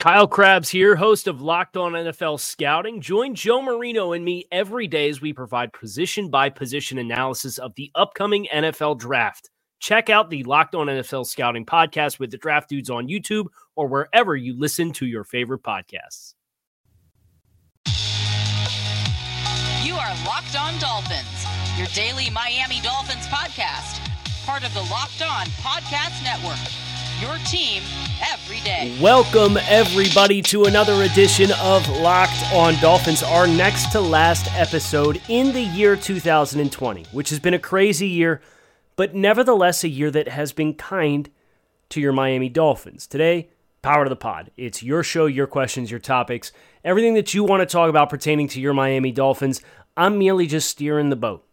Kyle Crabbs here, host of Locked On NFL Scouting. Join Joe Marino and me every day as we provide position by position analysis of the upcoming NFL draft. Check out the Locked On NFL Scouting podcast with the draft dudes on YouTube or wherever you listen to your favorite podcasts. You are Locked On Dolphins, your daily Miami Dolphins podcast, part of the Locked On Podcast Network. Your team every day. Welcome, everybody, to another edition of Locked on Dolphins, our next to last episode in the year 2020, which has been a crazy year, but nevertheless a year that has been kind to your Miami Dolphins. Today, Power to the Pod. It's your show, your questions, your topics, everything that you want to talk about pertaining to your Miami Dolphins. I'm merely just steering the boat.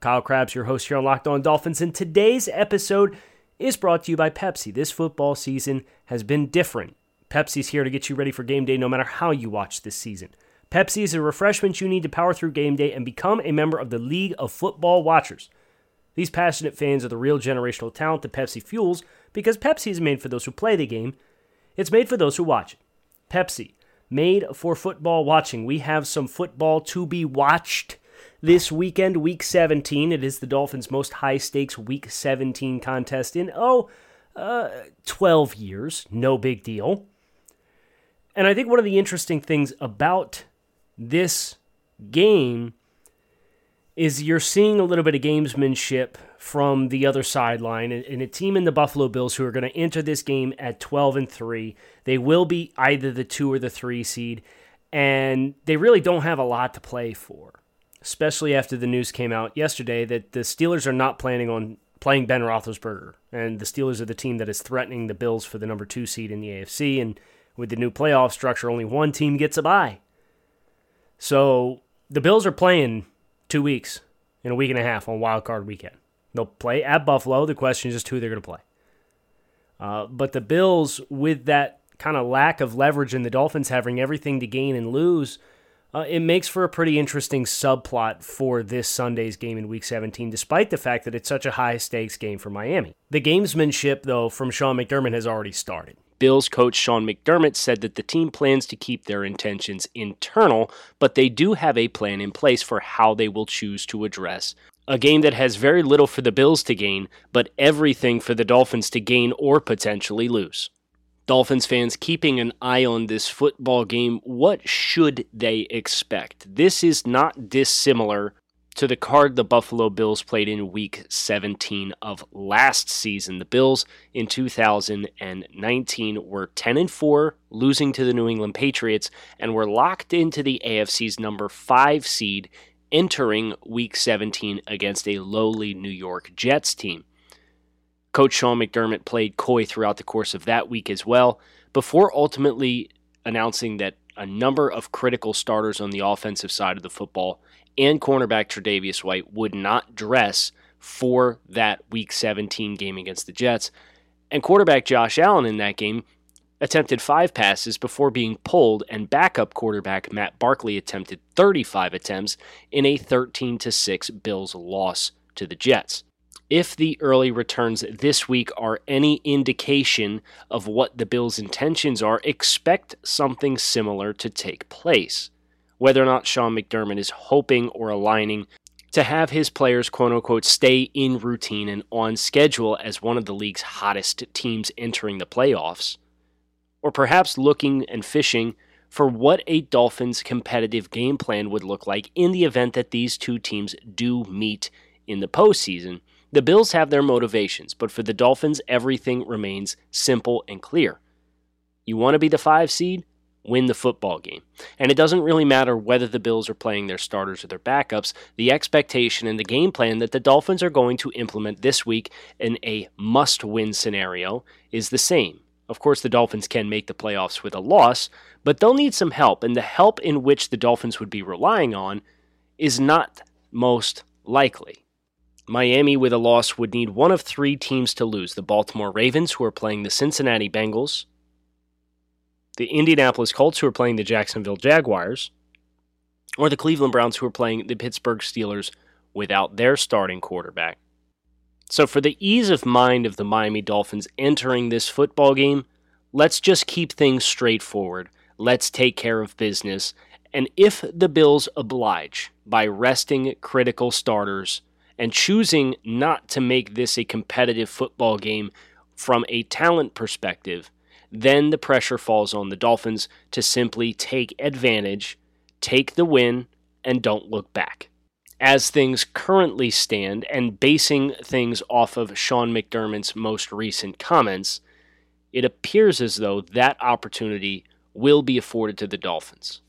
Kyle Crabbs, your host here on Locked On Dolphins, and today's episode is brought to you by Pepsi. This football season has been different. Pepsi's here to get you ready for game day no matter how you watch this season. Pepsi is a refreshment you need to power through game day and become a member of the League of Football Watchers. These passionate fans are the real generational talent that Pepsi fuels because Pepsi is made for those who play the game. It's made for those who watch it. Pepsi, made for football watching. We have some football to be watched this weekend, week 17. It is the Dolphins' most high stakes week 17 contest in, oh, uh, 12 years. No big deal. And I think one of the interesting things about this game is you're seeing a little bit of gamesmanship from the other sideline and a team in the Buffalo Bills who are going to enter this game at 12 and 3. They will be either the 2 or the 3 seed and they really don't have a lot to play for especially after the news came out yesterday that the Steelers are not planning on playing Ben Roethlisberger, and the Steelers are the team that is threatening the Bills for the number two seed in the AFC. And with the new playoff structure, only one team gets a bye. So the Bills are playing two weeks in a week and a half on Wild Card Weekend. They'll play at Buffalo. The question is just who they're going to play. Uh, but the Bills, with that kind of lack of leverage and the Dolphins having everything to gain and lose, uh, it makes for a pretty interesting subplot for this Sunday's game in Week 17, despite the fact that it's such a high stakes game for Miami. The gamesmanship, though, from Sean McDermott has already started. Bills coach Sean McDermott said that the team plans to keep their intentions internal, but they do have a plan in place for how they will choose to address a game that has very little for the Bills to gain, but everything for the Dolphins to gain or potentially lose. Dolphins fans keeping an eye on this football game, what should they expect? This is not dissimilar to the card the Buffalo Bills played in week 17 of last season. The Bills in 2019 were 10 and 4, losing to the New England Patriots, and were locked into the AFC's number 5 seed entering week 17 against a lowly New York Jets team. Coach Sean McDermott played coy throughout the course of that week as well, before ultimately announcing that a number of critical starters on the offensive side of the football and cornerback Tre'Davious White would not dress for that Week 17 game against the Jets. And quarterback Josh Allen in that game attempted five passes before being pulled, and backup quarterback Matt Barkley attempted 35 attempts in a 13 6 Bills loss to the Jets if the early returns this week are any indication of what the Bills' intentions are, expect something similar to take place. Whether or not Sean McDermott is hoping or aligning to have his players, quote unquote, stay in routine and on schedule as one of the league's hottest teams entering the playoffs, or perhaps looking and fishing for what a Dolphins competitive game plan would look like in the event that these two teams do meet in the postseason the Bills have their motivations, but for the Dolphins, everything remains simple and clear. You want to be the five seed? win the football game. And it doesn't really matter whether the Bills are playing their starters or their backups. The expectation and the game plan that the Dolphins are going to implement this week in a must win scenario is the same. Of course, the Dolphins can make the playoffs with a loss, but they'll need some help, and the help in which the Dolphins would be relying on is not most likely. Miami, with a loss, would need one of three teams to lose the Baltimore Ravens, who are playing the Cincinnati Bengals, the Indianapolis Colts, who are playing the Jacksonville Jaguars, or the Cleveland Browns, who are playing the Pittsburgh Steelers without their starting quarterback. So, for the ease of mind of the Miami Dolphins entering this football game, let's just keep things straightforward. Let's take care of business. And if the Bills oblige by resting critical starters and choosing not to make this a competitive football game from a talent perspective, then the pressure falls on the Dolphins to simply take advantage, take the win, and don't look back as things currently stand and basing things off of Sean McDermott's most recent comments, it appears as though that opportunity will be afforded to the Dolphins.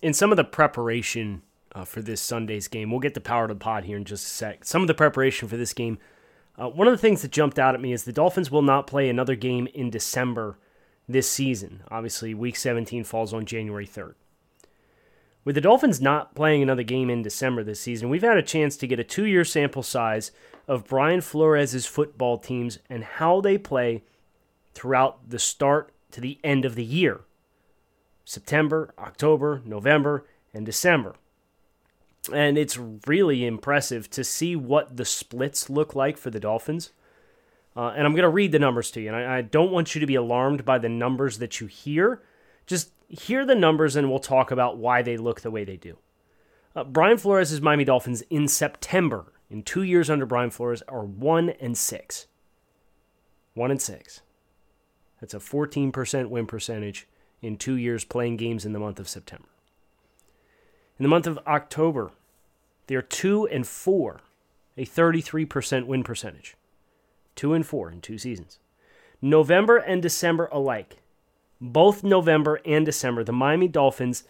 In some of the preparation uh, for this Sunday's game, we'll get the power to the pod here in just a sec. Some of the preparation for this game, uh, one of the things that jumped out at me is the Dolphins will not play another game in December this season. Obviously, week 17 falls on January 3rd. With the Dolphins not playing another game in December this season, we've had a chance to get a two year sample size of Brian Flores' football teams and how they play throughout the start to the end of the year September, October, November, and December. And it's really impressive to see what the splits look like for the Dolphins. Uh, and I'm going to read the numbers to you. And I, I don't want you to be alarmed by the numbers that you hear. Just hear the numbers and we'll talk about why they look the way they do. Uh, Brian Flores' Miami Dolphins in September, in two years under Brian Flores, are 1 and 6. 1 and 6. That's a 14% win percentage in two years playing games in the month of September. In the month of October, they are 2 and 4, a 33% win percentage. 2 and 4 in two seasons. November and December alike, both November and December, the Miami Dolphins,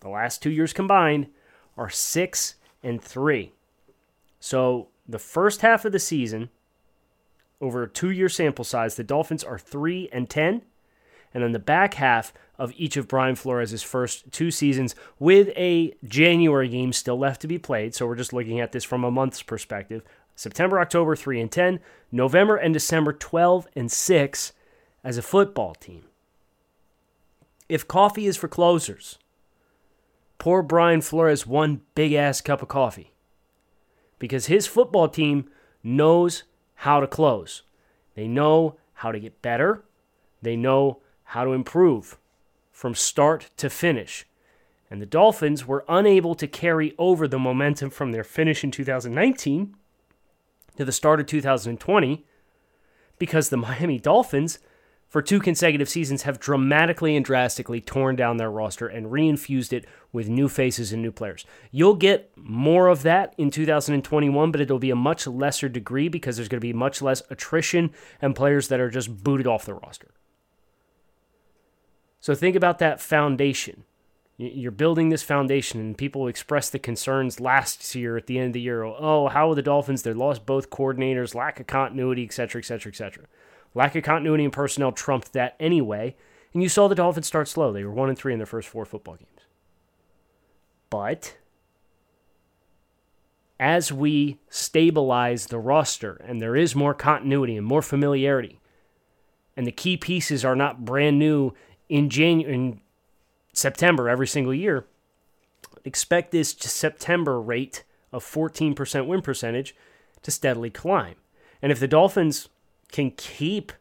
the last two years combined, are six and three. So the first half of the season, over a two-year sample size, the Dolphins are three and ten, and then the back half of each of Brian Flores' first two seasons, with a January game still left to be played. So we're just looking at this from a month's perspective. September, October, three and ten, November and December, twelve and six as a football team. If coffee is for closers, poor Brian Flores one big ass cup of coffee. Because his football team knows how to close. They know how to get better. They know how to improve from start to finish. And the Dolphins were unable to carry over the momentum from their finish in 2019 to the start of 2020 because the Miami Dolphins for two consecutive seasons have dramatically and drastically torn down their roster and reinfused it with new faces and new players. You'll get more of that in 2021, but it'll be a much lesser degree because there's going to be much less attrition and players that are just booted off the roster. So think about that foundation. You're building this foundation, and people expressed the concerns last year at the end of the year. Oh, how are the Dolphins? They lost both coordinators, lack of continuity, etc., etc., etc. Lack of continuity and personnel trumped that anyway, and you saw the Dolphins start slow. They were 1 and 3 in their first four football games. But as we stabilize the roster and there is more continuity and more familiarity, and the key pieces are not brand new in January in September every single year, expect this September rate of 14% win percentage to steadily climb. And if the Dolphins can keep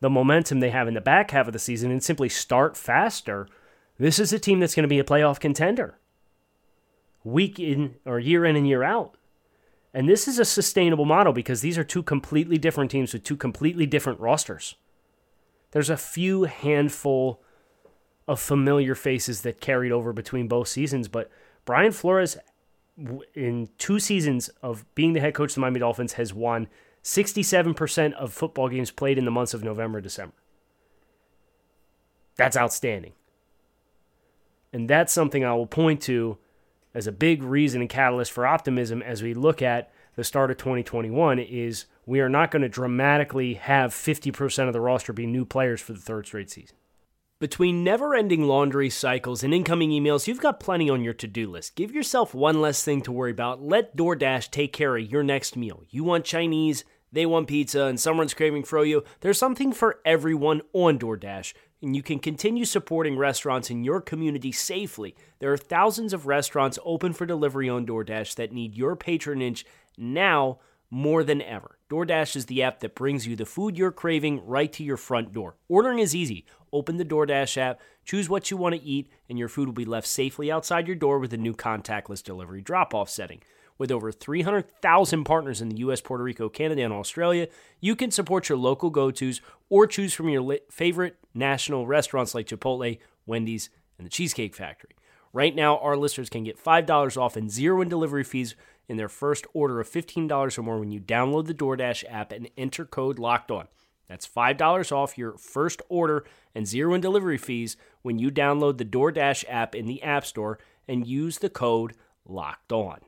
the momentum they have in the back half of the season and simply start faster, this is a team that's going to be a playoff contender week in or year in and year out. And this is a sustainable model because these are two completely different teams with two completely different rosters. There's a few handful of familiar faces that carried over between both seasons, but Brian Flores, in two seasons of being the head coach of the Miami Dolphins, has won 67% of football games played in the months of November December. That's outstanding. And that's something I will point to as a big reason and catalyst for optimism as we look at the start of 2021 is we are not going to dramatically have 50% of the roster be new players for the third straight season. Between never ending laundry cycles and incoming emails, you've got plenty on your to do list. Give yourself one less thing to worry about. Let DoorDash take care of your next meal. You want Chinese, they want pizza, and someone's craving froyo. There's something for everyone on DoorDash and you can continue supporting restaurants in your community safely. There are thousands of restaurants open for delivery on DoorDash that need your patronage now more than ever. DoorDash is the app that brings you the food you're craving right to your front door. Ordering is easy. Open the DoorDash app, choose what you want to eat, and your food will be left safely outside your door with a new contactless delivery drop off setting. With over 300,000 partners in the US, Puerto Rico, Canada, and Australia, you can support your local go tos or choose from your favorite national restaurants like Chipotle, Wendy's, and the Cheesecake Factory. Right now, our listeners can get $5 off and zero in delivery fees in their first order of $15 or more when you download the DoorDash app and enter code LOCKED ON. That's $5 off your first order and zero in delivery fees when you download the DoorDash app in the App Store and use the code LOCKED ON.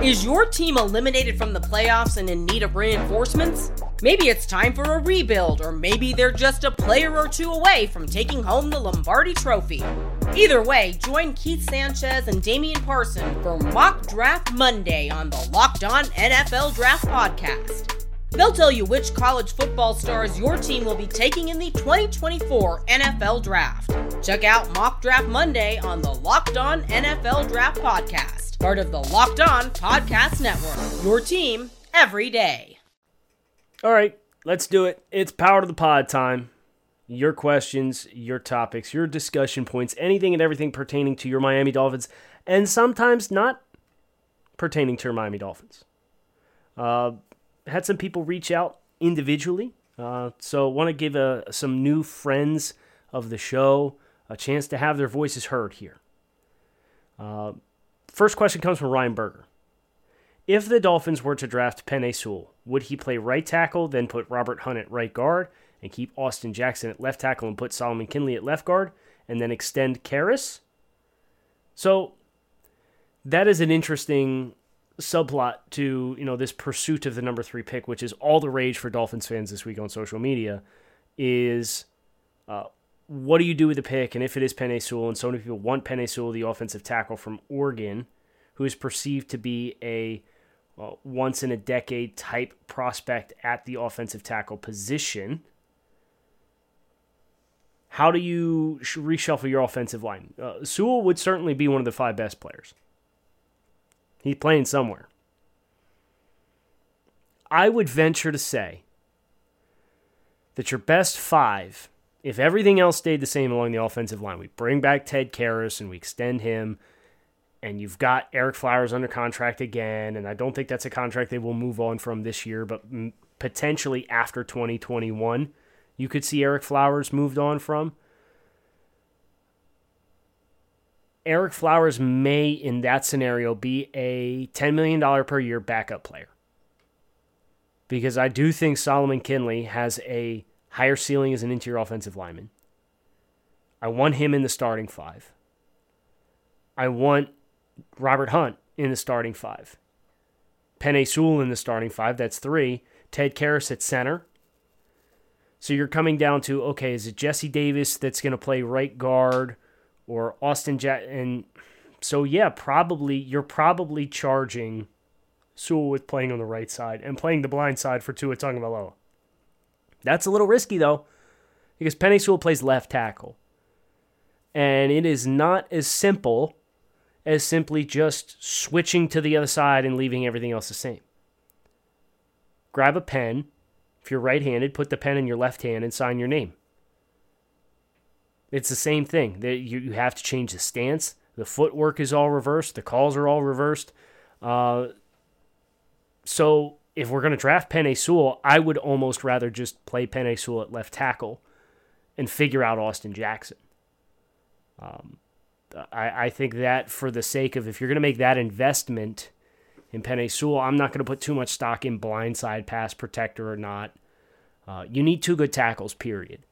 Is your team eliminated from the playoffs and in need of reinforcements? Maybe it's time for a rebuild, or maybe they're just a player or two away from taking home the Lombardi Trophy. Either way, join Keith Sanchez and Damian Parson for Mock Draft Monday on the Locked On NFL Draft Podcast. They'll tell you which college football stars your team will be taking in the 2024 NFL Draft. Check out Mock Draft Monday on the Locked On NFL Draft Podcast part of the Locked On Podcast Network. Your team every day. All right, let's do it. It's power to the pod time. Your questions, your topics, your discussion points, anything and everything pertaining to your Miami Dolphins, and sometimes not pertaining to your Miami Dolphins. Uh, had some people reach out individually, uh, so want to give uh, some new friends of the show a chance to have their voices heard here. Uh, First question comes from Ryan Berger. If the Dolphins were to draft Penei Sewell, would he play right tackle, then put Robert Hunt at right guard, and keep Austin Jackson at left tackle and put Solomon Kindley at left guard, and then extend Karras? So that is an interesting subplot to you know this pursuit of the number three pick, which is all the rage for Dolphins fans this week on social media. Is uh, what do you do with the pick? And if it is Penei Sewell, and so many people want Penei Sewell, the offensive tackle from Oregon, who is perceived to be a well, once in a decade type prospect at the offensive tackle position. How do you reshuffle your offensive line? Uh, Sewell would certainly be one of the five best players. He's playing somewhere. I would venture to say that your best five if everything else stayed the same along the offensive line, we bring back Ted Karras and we extend him, and you've got Ereck Flowers under contract again, and I don't think that's a contract they will move on from this year, but potentially after 2021, you could see Ereck Flowers moved on from. Ereck Flowers may, in that scenario, be a $10 million per year backup player. Because I do think Solomon Kindley has a higher ceiling as an interior offensive lineman. I want him in the starting five. I want Robert Hunt in the starting five. Penei Sewell in the starting five. That's three. Ted Karras at center. So you're coming down to okay, is it Jesse Davis that's going to play right guard or Austin Jack? And so yeah, probably you're probably charging Sewell with playing on the right side and playing the blind side for Tua Tagovailoa. That's a little risky though, because Penei Sewell plays left tackle. And it is not as simple as simply just switching to the other side and leaving everything else the same. Grab a pen. If you're right handed, put the pen in your left hand and sign your name. It's the same thing. You have to change the stance. The footwork is all reversed. The calls are all reversed. Uh, so if we're going to draft Penei Sewell, I would almost rather just play Penei Sewell at left tackle and figure out Austin Jackson. Um, I, I think that for the sake of if you're going to make that investment in Penei Sewell, I'm not going to put too much stock in blindside pass protector or not. Uh, you need two good tackles, period.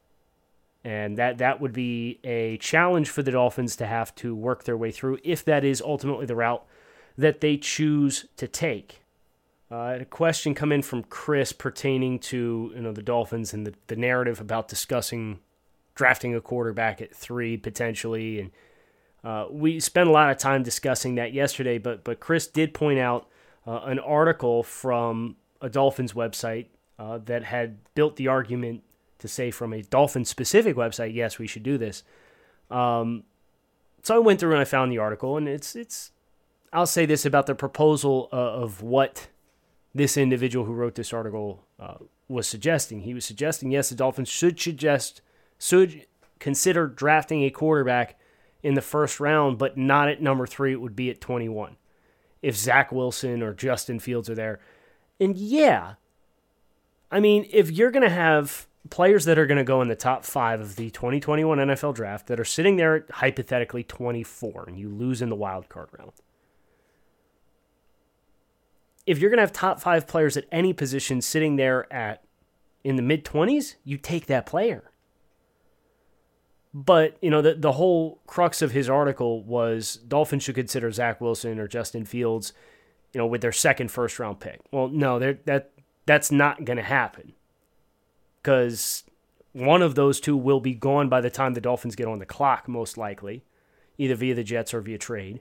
And that, that would be a challenge for the Dolphins to have to work their way through if that is ultimately the route that they choose to take. Uh, a question come in from Chris pertaining to you know the Dolphins and the, the narrative about discussing drafting a quarterback at three potentially, and uh, we spent a lot of time discussing that yesterday. But but Chris did point out uh, an article from a Dolphins website uh, that had built the argument to say from a Dolphin specific website, yes, we should do this. Um, so I went through and I found the article, and it's it's. I'll say this about the proposal uh, of what this individual who wrote this article uh, was suggesting. He was suggesting yes, the Dolphins should suggest should consider drafting a quarterback in the first round, but not at number three. It would be at 21 if Zach Wilson or Justin Fields are there. And yeah, I mean, if you're going to have players that are going to go in the top five of the 2021 NFL draft that are sitting there at hypothetically 24 and you lose in the wild card round, if you're going to have top five players at any position sitting there at in the mid 20s, you take that player. But, you know, the, the whole crux of his article was Dolphins should consider Zach Wilson or Justin Fields, you know, with their second first round pick. Well, no, that that's not going to happen because one of those two will be gone by the time the Dolphins get on the clock, most likely, either via the Jets or via trade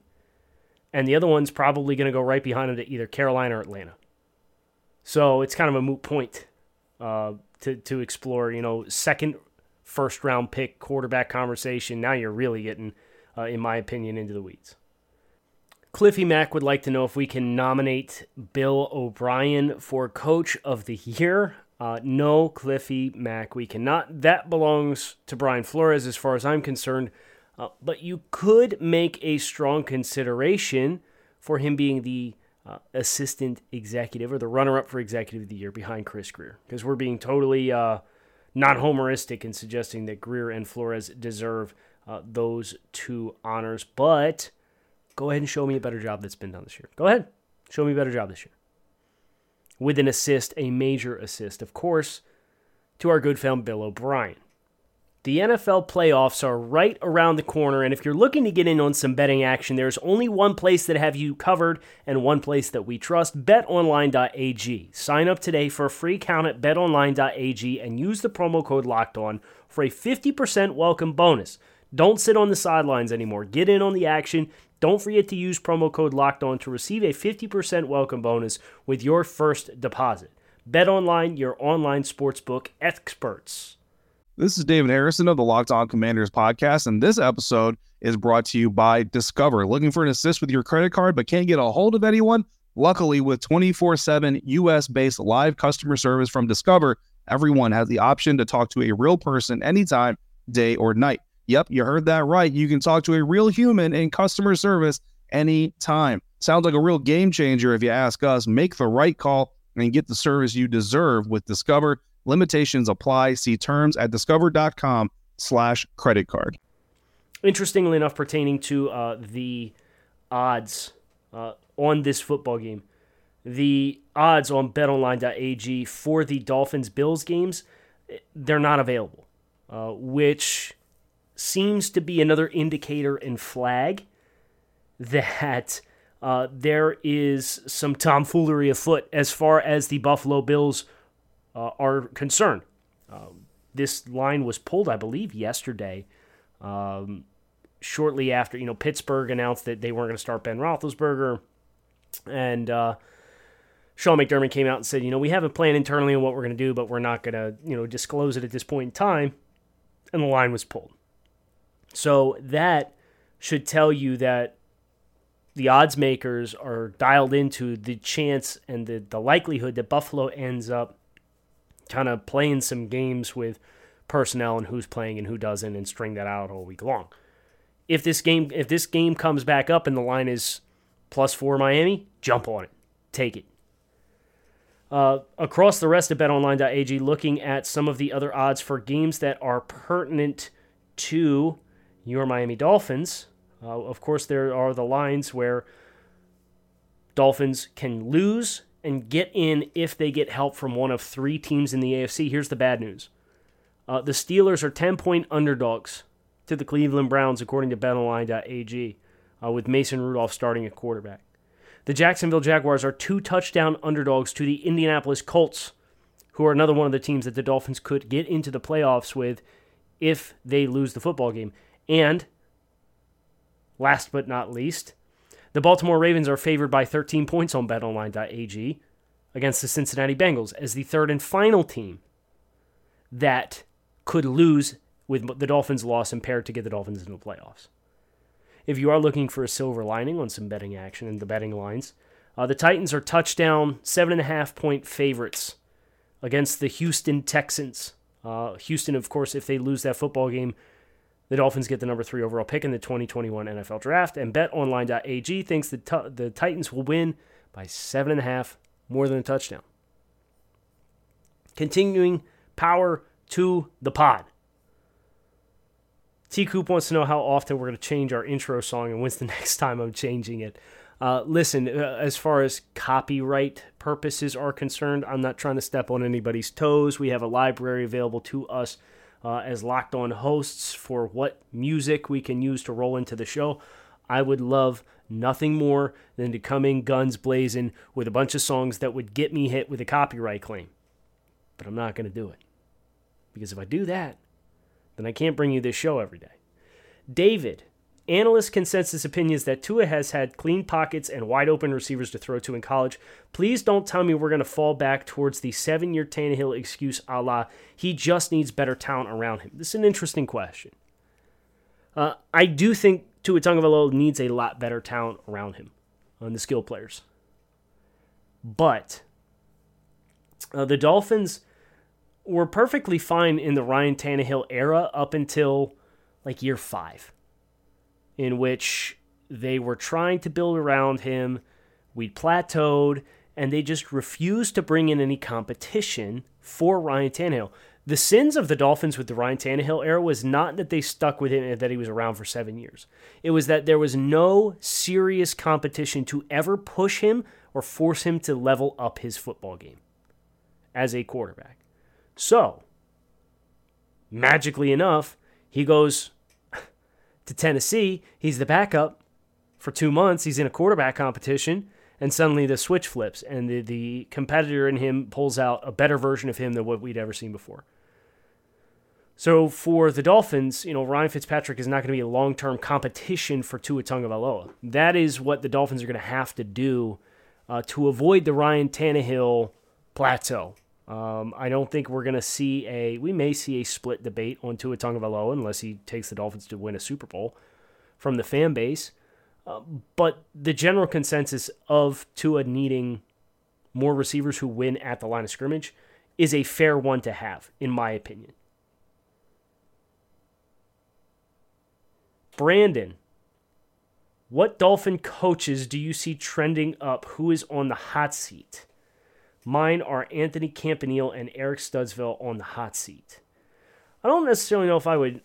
and the other one's probably going to go right behind him to either Carolina or Atlanta. So it's kind of a moot point uh, to to explore. You know, second first round pick quarterback conversation. Now you're really getting, uh, in my opinion, into the weeds. Cliffy Mack would like to know if we can nominate Bill O'Brien for Coach of the Year. Uh, no, Cliffy Mac, we cannot. That belongs to Brian Flores, as far as I'm concerned. Uh, but you could make a strong consideration for him being the uh, assistant executive or the runner up for executive of the year behind Chris Grier Because we're being totally uh, non homeristic in suggesting that Greer and Flores deserve uh, those two honors. But go ahead and show me a better job that's been done this year. Go ahead. Show me a better job this year. With an assist, a major assist, of course, to our good friend Bill O'Brien. The NFL playoffs are right around the corner, and if you're looking to get in on some betting action, there's only one place that have you covered and one place that we trust betonline.ag. Sign up today for a free account at betonline.ag and use the promo code locked on for a 50% welcome bonus. Don't sit on the sidelines anymore. Get in on the action. Don't forget to use promo code locked on to receive a 50% welcome bonus with your first deposit. Bet online, your online sportsbook experts. This is David Harrison of the Locked On Commanders podcast, and this episode is brought to you by Discover. Looking for an assist with your credit card but can't get a hold of anyone? Luckily, with 24 7 US based live customer service from Discover, everyone has the option to talk to a real person anytime, day or night. Yep, you heard that right. You can talk to a real human in customer service anytime. Sounds like a real game changer if you ask us. Make the right call and get the service you deserve with Discover. Limitations apply. See terms at discover.com slash credit card. Interestingly enough, pertaining to uh, the odds uh, on this football game, the odds on betonline.ag for the Dolphins Bills games, they're not available, uh, which seems to be another indicator and flag that uh, there is some tomfoolery afoot as far as the Buffalo Bills uh, are concerned. Um, this line was pulled, I believe, yesterday. Um, shortly after, you know, Pittsburgh announced that they weren't going to start Ben Roethlisberger, and uh, Sean McDermott came out and said, you know, we have a plan internally on what we're going to do, but we're not going to, you know, disclose it at this point in time. And the line was pulled. So that should tell you that the odds makers are dialed into the chance and the, the likelihood that Buffalo ends up kind of playing some games with personnel and who's playing and who doesn't and string that out all week long. If this game if this game comes back up and the line is plus four Miami, jump on it. Take it. Uh, across the rest of betonline.ag, looking at some of the other odds for games that are pertinent to your Miami Dolphins. Uh, of course, there are the lines where Dolphins can lose and get in if they get help from one of three teams in the AFC. Here's the bad news Uh, the Steelers are 10 point underdogs to the Cleveland Browns, according to betonline.ag, uh, with Mason Rudolph starting at quarterback. The Jacksonville Jaguars are two touchdown underdogs to the Indianapolis Colts, who are another one of the teams that the Dolphins could get into the playoffs with if they lose the football game. And last but not least, the Baltimore Ravens are favored by 13 points on betonline.ag against the Cincinnati Bengals as the third and final team that could lose with the Dolphins' loss impaired to get the Dolphins into the playoffs. If you are looking for a silver lining on some betting action in the betting lines, uh, the Titans are touchdown seven and a half point favorites against the Houston Texans. Uh, Houston, of course, if they lose that football game, the Dolphins get the number three overall pick in the 2021 NFL Draft. And BetOnline.ag thinks that t- the Titans will win by seven and a half, more than a touchdown. Continuing power to the pod. T Coop wants to know how often we're going to change our intro song and when's the next time I'm changing it. Uh, listen, uh, as far as copyright purposes are concerned, I'm not trying to step on anybody's toes. We have a library available to us uh, as locked on hosts for what music we can use to roll into the show. I would love nothing more than to come in guns blazing with a bunch of songs that would get me hit with a copyright claim. But I'm not going to do it. Because if I do that, then I can't bring you this show every day. David, analyst consensus opinions that Tua has had clean pockets and wide open receivers to throw to in college. Please don't tell me we're going to fall back towards the seven year Tannehill excuse a la he just needs better talent around him. This is an interesting question. Uh, I do think Tua Tagovailoa needs a lot better talent around him on the skill players. But uh, the Dolphins were perfectly fine in the Ryan Tannehill era up until like year five, in which they were trying to build around him. We'd plateaued, and they just refused to bring in any competition for Ryan Tannehill. The sins of the Dolphins with the Ryan Tannehill era was not that they stuck with him and that he was around for seven years. It was that there was no serious competition to ever push him or force him to level up his football game as a quarterback. So, magically enough, he goes to Tennessee. He's the backup for two months. He's in a quarterback competition, and suddenly the switch flips, and the, the competitor in him pulls out a better version of him than what we'd ever seen before. So for the Dolphins, you know, Ryan Fitzpatrick is not going to be a long-term competition for Tua Tagovailoa. That is what the Dolphins are going to have to do uh, to avoid the Ryan Tannehill plateau. Um, I don't think we're going to see a. We may see a split debate on Tua Tagovailoa unless he takes the Dolphins to win a Super Bowl from the fan base. Uh, but the general consensus of Tua needing more receivers who win at the line of scrimmage is a fair one to have, in my opinion. Brandon, what Dolphin coaches do you see trending up? Who is on the hot seat? Mine are Anthony Campanile and Eric Studesville on the hot seat. I don't necessarily know if I would.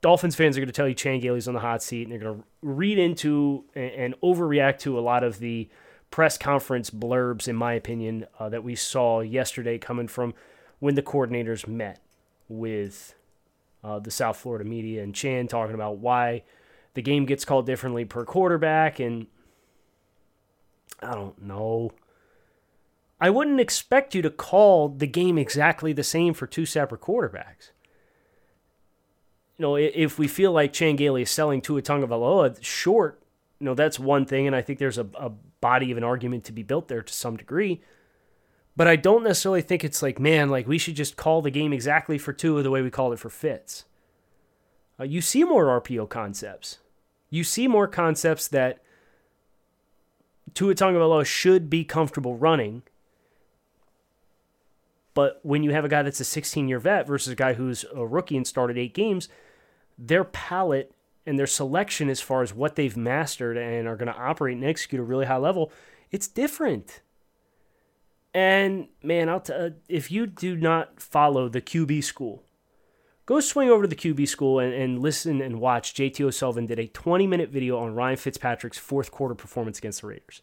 Dolphins fans are going to tell you Chan Gailey's on the hot seat, and they're going to read into and overreact to a lot of the press conference blurbs, in my opinion, uh, that we saw yesterday coming from when the coordinators met with uh, the South Florida media and Chan talking about why the game gets called differently per quarterback. And I don't know. I wouldn't expect you to call the game exactly the same for two separate quarterbacks. You know, if we feel like Chan Gailey is selling Tua Tagovailoa short, you know, that's one thing, and I think there's a, a body of an argument to be built there to some degree. But I don't necessarily think it's like, man, like we should just call the game exactly for Tua the way we called it for Fitz. Uh, you see more RPO concepts. You see more concepts that Tua Tagovailoa should be comfortable running – but when you have a guy that's a 16 year vet versus a guy who's a rookie and started eight games, their palette and their selection as far as what they've mastered and are going to operate and execute at a really high level, it's different. And man, I'll t- uh, if you do not follow the QB school, go swing over to the QB school and, and listen and watch. JT O'Sullivan did a 20 minute video on Ryan Fitzpatrick's fourth quarter performance against the Raiders.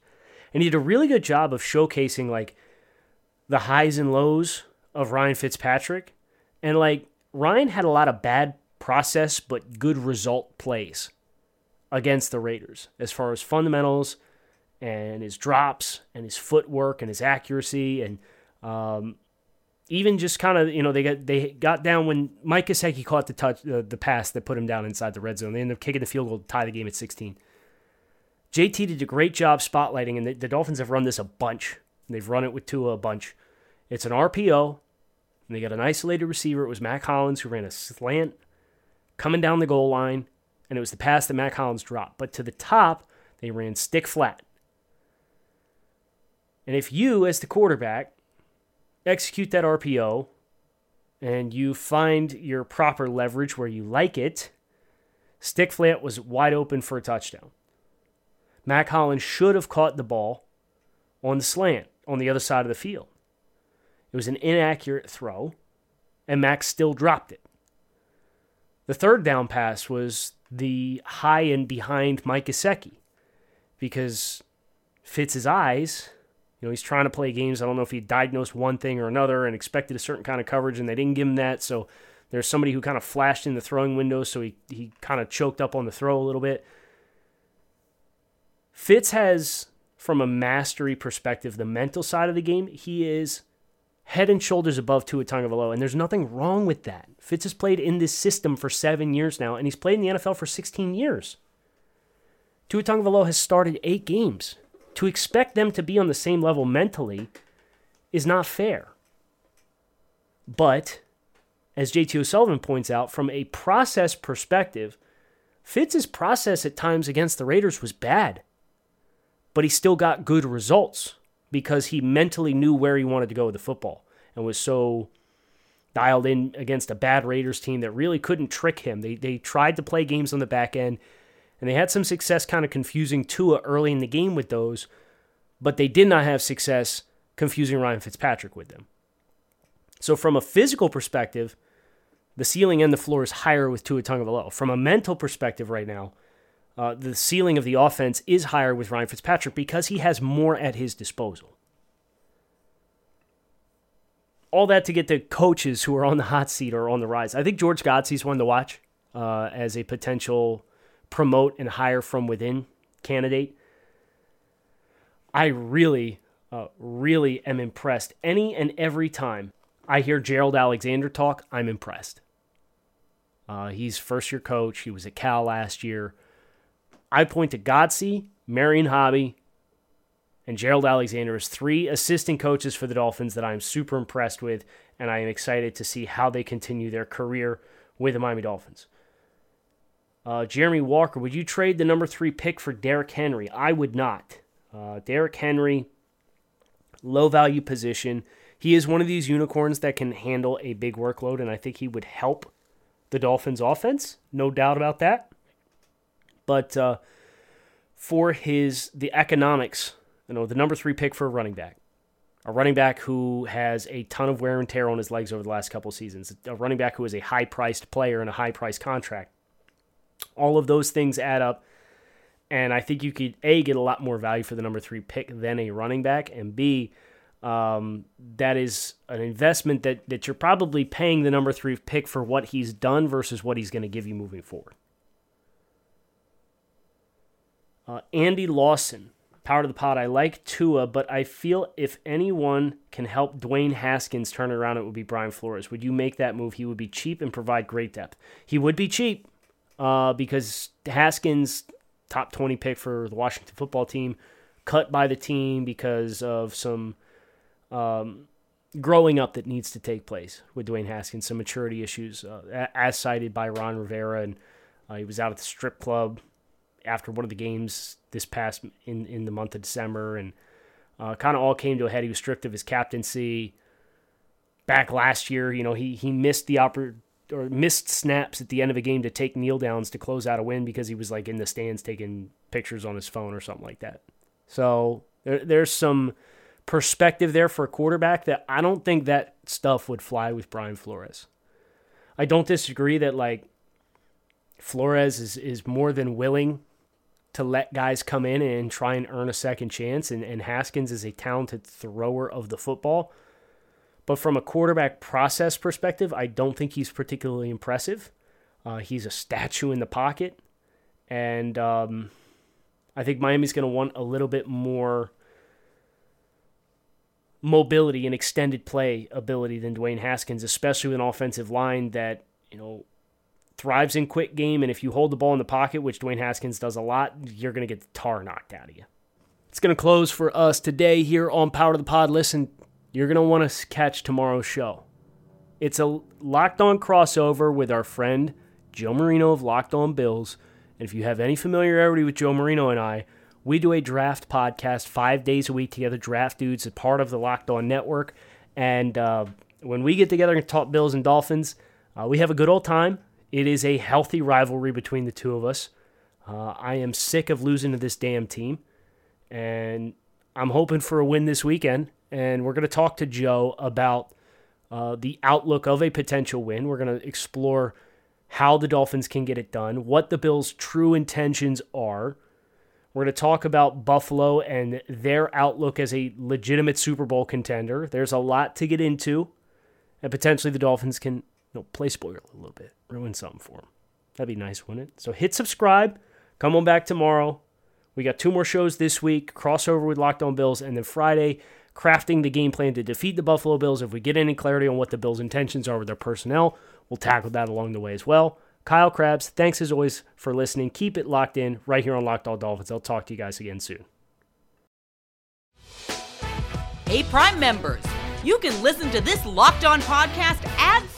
And he did a really good job of showcasing like the highs and lows of Ryan Fitzpatrick And like Ryan had a lot of bad process but good result plays against the Raiders as far as fundamentals and his drops and his footwork and his accuracy and um, even just kind of you know they got they got down when Mike Gesicki caught the touch uh, the pass that put him down inside the red zone. They ended up kicking the field goal to tie the game at 16. JT did a great job spotlighting, and the, the Dolphins have run this a bunch. They've run it with Tua a bunch. It's an RPO, and they got an isolated receiver. It was Mack Hollins who ran a slant coming down the goal line, and it was the pass that Mack Hollins dropped. But to the top, they ran stick flat. And if you, as the quarterback, execute that RPO and you find your proper leverage where you like it, stick flat was wide open for a touchdown. Mack Hollins should have caught the ball on the slant on the other side of the field. It was an inaccurate throw, and Max still dropped it. The third down pass was the high and behind Mike Gesicki because Fitz's eyes, you know, he's trying to play games. I don't know if he diagnosed one thing or another and expected a certain kind of coverage, and they didn't give him that. So there's somebody who kind of flashed in the throwing window, so he, he kind of choked up on the throw a little bit. Fitz has, from a mastery perspective, the mental side of the game, he is head and shoulders above Tua Tagovailoa, and there's nothing wrong with that. Fitz has played in this system for seven years now, and he's played in the NFL for 16 years. Tua Tagovailoa has started eight games. To expect them to be on the same level mentally is not fair. But, as JT O'Sullivan points out, from a process perspective, Fitz's process at times against the Raiders was bad but he still got good results because he mentally knew where he wanted to go with the football and was so dialed in against a bad Raiders team that really couldn't trick him. They they tried to play games on the back end and they had some success kind of confusing Tua early in the game with those, but they did not have success confusing Ryan Fitzpatrick with them. So from a physical perspective, the ceiling and the floor is higher with Tua Tagovailoa. From a mental perspective right now, uh, the ceiling of the offense is higher with Ryan Fitzpatrick because he has more at his disposal. All that to get the coaches who are on the hot seat or on the rise. I think George Godsey's one to watch uh, as a potential promote and hire from within candidate. I really, uh, really am impressed. Any and every time I hear Gerald Alexander talk, I'm impressed. Uh, he's first year coach. He was at Cal last year. I point to Godsey, Marion Hoby, and Gerald Alexander as three assistant coaches for the Dolphins that I am super impressed with, and I am excited to see how they continue their career with the Miami Dolphins. Uh, Jeremy Walker, would you trade the number three pick for Derrick Henry? I would not. Uh, Derrick Henry, low value position. He is one of these unicorns that can handle a big workload, and I think he would help the Dolphins' offense. No doubt about that. But uh, for his the economics, you know, the number three pick for a running back, a running back who has a ton of wear and tear on his legs over the last couple seasons, a running back who is a high priced player and a high priced contract. All of those things add up. And I think you could A, get a lot more value for the number three pick than a running back, and B, um, that is an investment that, that you're probably paying the number three pick for what he's done versus what he's going to give you moving forward. Uh, Andy Lawson, power to the pot. I like Tua, but I feel if anyone can help Dwayne Haskins turn around, it would be Brian Flores. Would you make that move? He would be cheap and provide great depth. He would be cheap uh, because Haskins, top 20 pick for the Washington football team, cut by the team because of some um, growing up that needs to take place with Dwayne Haskins, some maturity issues, uh, as cited by Ron Rivera. And uh, he was out at the strip club after one of the games this past in in the month of December, and uh, kind of all came to a head. He was stripped of his captaincy. Back last year, you know, he he missed the oppor- or missed snaps at the end of a game to take kneel downs to close out a win because he was like in the stands taking pictures on his phone or something like that. So there, there's some perspective there for a quarterback that I don't think that stuff would fly with Brian Flores. I don't disagree that like Flores is, is more than willing to let guys come in and try and earn a second chance. And, and Haskins is a talented thrower of the football. But from a quarterback process perspective, I don't think he's particularly impressive. Uh, he's a statue in the pocket. And um, I think Miami's going to want a little bit more mobility and extended play ability than Dwayne Haskins, especially with an offensive line that, you know, thrives in quick game. And if you hold the ball in the pocket, which Dwayne Haskins does a lot, you're going to get the tar knocked out of you. It's going to close for us today here on Power to the Pod. Listen, you're going to want to catch tomorrow's show. It's a locked on crossover with our friend Joe Marino of Locked On Bills. And if you have any familiarity with Joe Marino and I, we do a draft podcast five days a week together. Draft Dudes is part of the Locked On Network. And uh, when we get together and talk Bills and Dolphins, uh, we have a good old time. It is a healthy rivalry between the two of us. Uh, I am sick of losing to this damn team. And I'm hoping for a win this weekend. And we're going to talk to Joe about uh, the outlook of a potential win. We're going to explore how the Dolphins can get it done, what the Bills' true intentions are. We're going to talk about Buffalo and their outlook as a legitimate Super Bowl contender. There's a lot to get into, and potentially the Dolphins can know, play spoiler a little bit, ruin something for them. That'd be nice, wouldn't it? So hit subscribe. Come on back tomorrow. We got two more shows this week crossover with Locked On Bills, and then Friday, crafting the game plan to defeat the Buffalo Bills. If we get any clarity on what the Bills' intentions are with their personnel, we'll tackle that along the way as well. Kyle Crabbs, thanks as always for listening. Keep it locked in right here on Locked On Dolphins. I'll talk to you guys again soon. Hey, Prime members, you can listen to this Locked On podcast ad